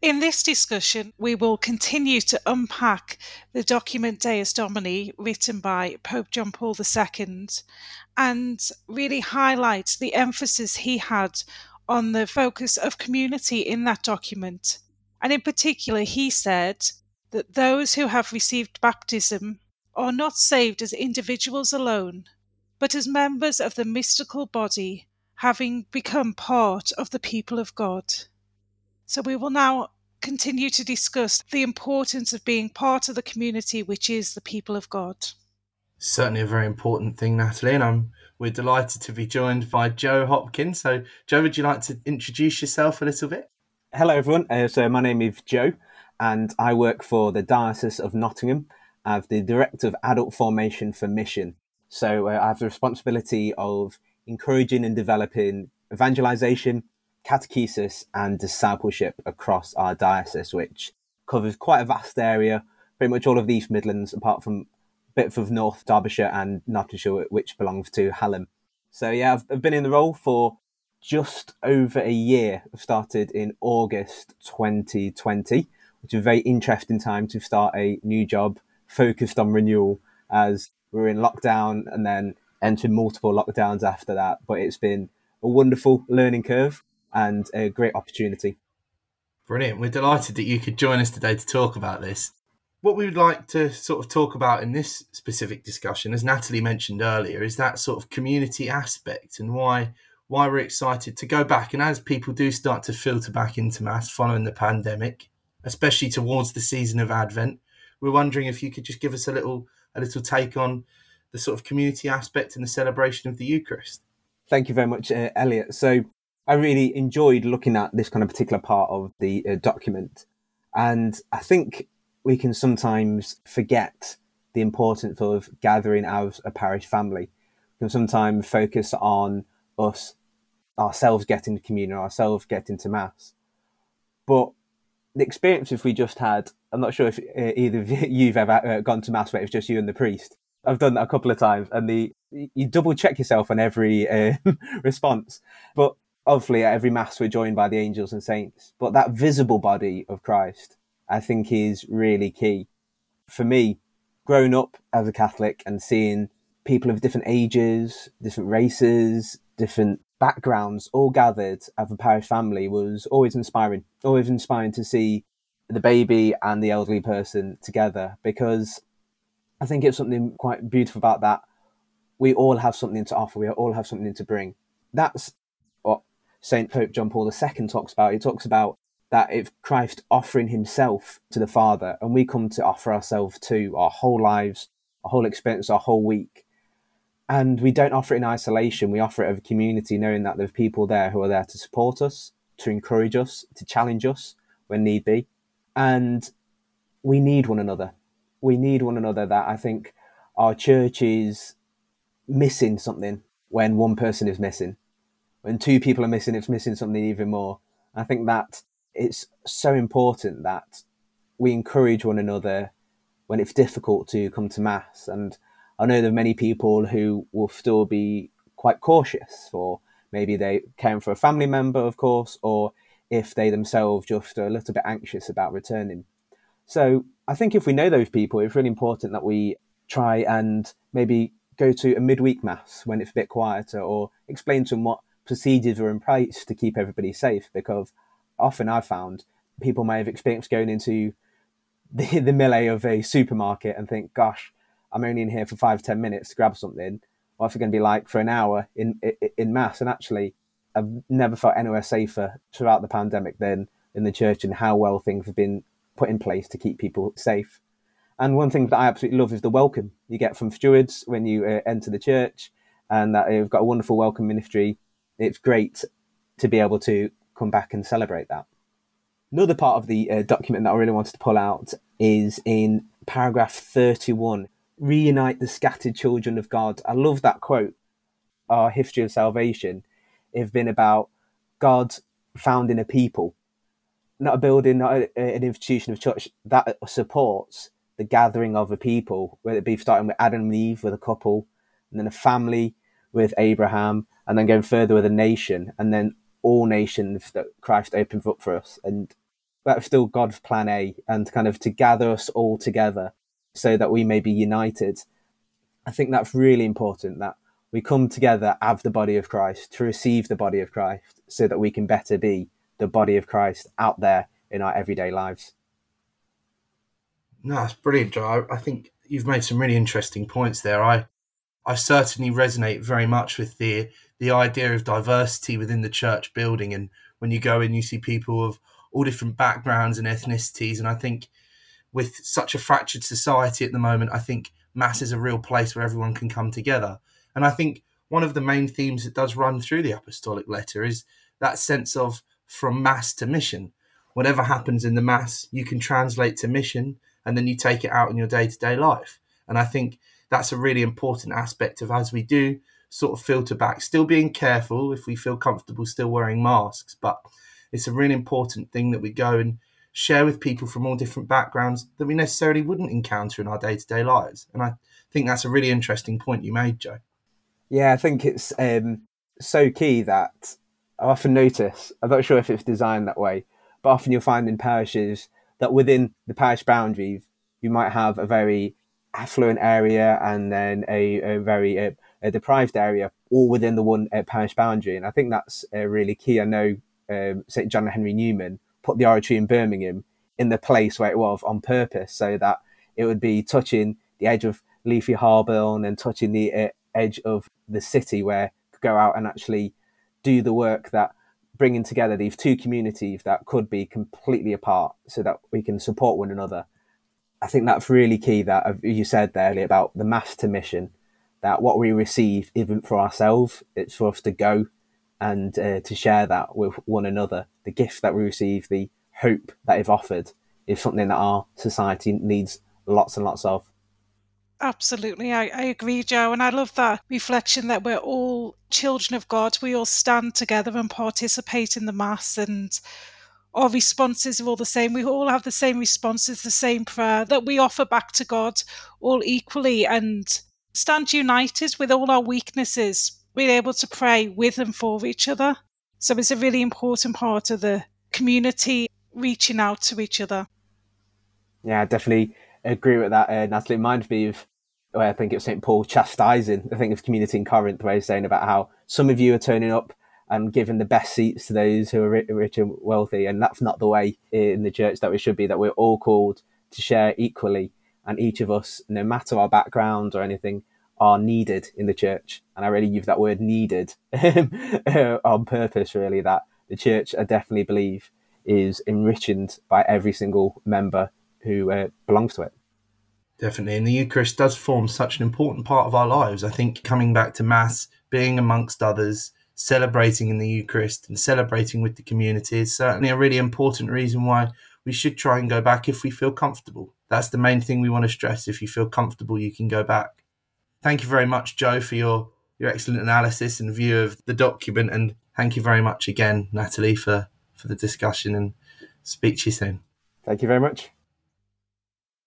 In this discussion, we will continue to unpack the document Dies Domini written by Pope John Paul II and really highlight the emphasis he had on the focus of community in that document. And in particular, he said that those who have received baptism are not saved as individuals alone, but as members of the mystical body, having become part of the people of God. So we will now continue to discuss the importance of being part of the community, which is the people of God. Certainly a very important thing, Natalie, and I'm we're delighted to be joined by Joe Hopkins. So, Joe, would you like to introduce yourself a little bit? Hello, everyone. Uh, so, my name is Joe, and I work for the Diocese of Nottingham as the Director of Adult Formation for Mission. So, uh, I have the responsibility of encouraging and developing evangelization, catechesis, and discipleship across our diocese, which covers quite a vast area, pretty much all of the East Midlands, apart from a bit of North Derbyshire and Nottinghamshire, which belongs to Hallam. So yeah, I've, I've been in the role for just over a year. I've started in August 2020, which is a very interesting time to start a new job focused on renewal as we we're in lockdown and then entering multiple lockdowns after that. But it's been a wonderful learning curve and a great opportunity. Brilliant. We're delighted that you could join us today to talk about this what we would like to sort of talk about in this specific discussion, as Natalie mentioned earlier, is that sort of community aspect and why why we're excited to go back. And as people do start to filter back into mass following the pandemic, especially towards the season of Advent, we're wondering if you could just give us a little a little take on the sort of community aspect and the celebration of the Eucharist. Thank you very much, uh, Elliot. So I really enjoyed looking at this kind of particular part of the uh, document, and I think we can sometimes forget the importance of gathering as a parish family. We can sometimes focus on us ourselves getting to communion, ourselves getting to mass. But the experiences we just had, I'm not sure if uh, either of you've ever uh, gone to mass where it's just you and the priest. I've done that a couple of times, and the you double check yourself on every uh, response. But obviously, at every mass, we're joined by the angels and saints. But that visible body of Christ, I think is really key. For me, growing up as a Catholic and seeing people of different ages, different races, different backgrounds all gathered as a parish family was always inspiring. Always inspiring to see the baby and the elderly person together because I think it's something quite beautiful about that. We all have something to offer. We all have something to bring. That's Saint Pope John Paul II talks about. He talks about that if Christ offering himself to the Father and we come to offer ourselves to our whole lives, our whole experience, our whole week, and we don't offer it in isolation, we offer it as a community, knowing that there's people there who are there to support us, to encourage us, to challenge us when need be. And we need one another. We need one another that I think our church is missing something when one person is missing. When two people are missing, it's missing something even more. I think that it's so important that we encourage one another when it's difficult to come to mass. And I know there are many people who will still be quite cautious, or maybe they caring for a family member, of course, or if they themselves just are a little bit anxious about returning. So I think if we know those people, it's really important that we try and maybe go to a midweek mass when it's a bit quieter, or explain to them what procedures are in place to keep everybody safe, because often I've found people may have experienced going into the, the melee of a supermarket and think, gosh, I'm only in here for five, ten minutes to grab something. What's it going to be like for an hour in, in, in mass? And actually, I've never felt anywhere safer throughout the pandemic than in the church and how well things have been put in place to keep people safe. And one thing that I absolutely love is the welcome you get from stewards when you uh, enter the church, and that you've got a wonderful welcome ministry. It's great to be able to come back and celebrate that. Another part of the uh, document that I really wanted to pull out is in paragraph 31 reunite the scattered children of God. I love that quote. Our history of salvation has been about God founding a people, not a building, not a, an institution of church that supports the gathering of a people, whether it be starting with Adam and Eve with a couple, and then a family with Abraham, and then going further with a nation, and then all nations that Christ opens up for us. And that's still God's plan A and kind of to gather us all together so that we may be united. I think that's really important that we come together as the body of Christ to receive the body of Christ so that we can better be the body of Christ out there in our everyday lives. No, that's brilliant, Joe. I think you've made some really interesting points there. I I certainly resonate very much with the the idea of diversity within the church building and when you go in you see people of all different backgrounds and ethnicities and I think with such a fractured society at the moment, I think mass is a real place where everyone can come together. And I think one of the main themes that does run through the apostolic letter is that sense of from mass to mission. Whatever happens in the mass, you can translate to mission and then you take it out in your day to day life. And I think that's a really important aspect of as we do sort of filter back, still being careful if we feel comfortable still wearing masks, but it's a really important thing that we go and share with people from all different backgrounds that we necessarily wouldn't encounter in our day to day lives. And I think that's a really interesting point you made, Joe. Yeah, I think it's um, so key that I often notice, I'm not sure if it's designed that way, but often you'll find in parishes that within the parish boundaries, you might have a very affluent area and then a, a very uh, a deprived area, all within the one uh, parish boundary. And I think that's uh, really key. I know um, St. John Henry Newman put the oratory in Birmingham in the place where it was on purpose so that it would be touching the edge of Leafy Harborne and touching the uh, edge of the city where could go out and actually do the work that bringing together these two communities that could be completely apart so that we can support one another. I think that's really key that uh, you said there about the master mission, that what we receive isn't for ourselves, it's for us to go and uh, to share that with one another. The gift that we receive, the hope that is offered, is something that our society needs lots and lots of. Absolutely, I, I agree, Joe. And I love that reflection that we're all children of God. We all stand together and participate in the Mass, and our responses are all the same. We all have the same responses, the same prayer that we offer back to God all equally and stand united with all our weaknesses, being able to pray with and for each other. So it's a really important part of the community reaching out to each other. Yeah, I definitely agree with that, uh, Natalie. It reminds me of I think it was St. Paul chastising, I think of community in Corinth, where he's saying about how some of you are turning up and giving the best seats to those who are rich and wealthy. And that's not the way in the church that we should be, that we're all called to share equally. And each of us, no matter our background or anything, are needed in the church. And I really use that word needed on purpose, really, that the church, I definitely believe, is enriched by every single member who uh, belongs to it. Definitely. And the Eucharist does form such an important part of our lives. I think coming back to Mass, being amongst others, celebrating in the Eucharist and celebrating with the community is certainly a really important reason why we should try and go back if we feel comfortable. That's the main thing we want to stress. If you feel comfortable, you can go back. Thank you very much, Joe, for your, your excellent analysis and view of the document. And thank you very much again, Natalie, for, for the discussion and speak to you soon. Thank you very much.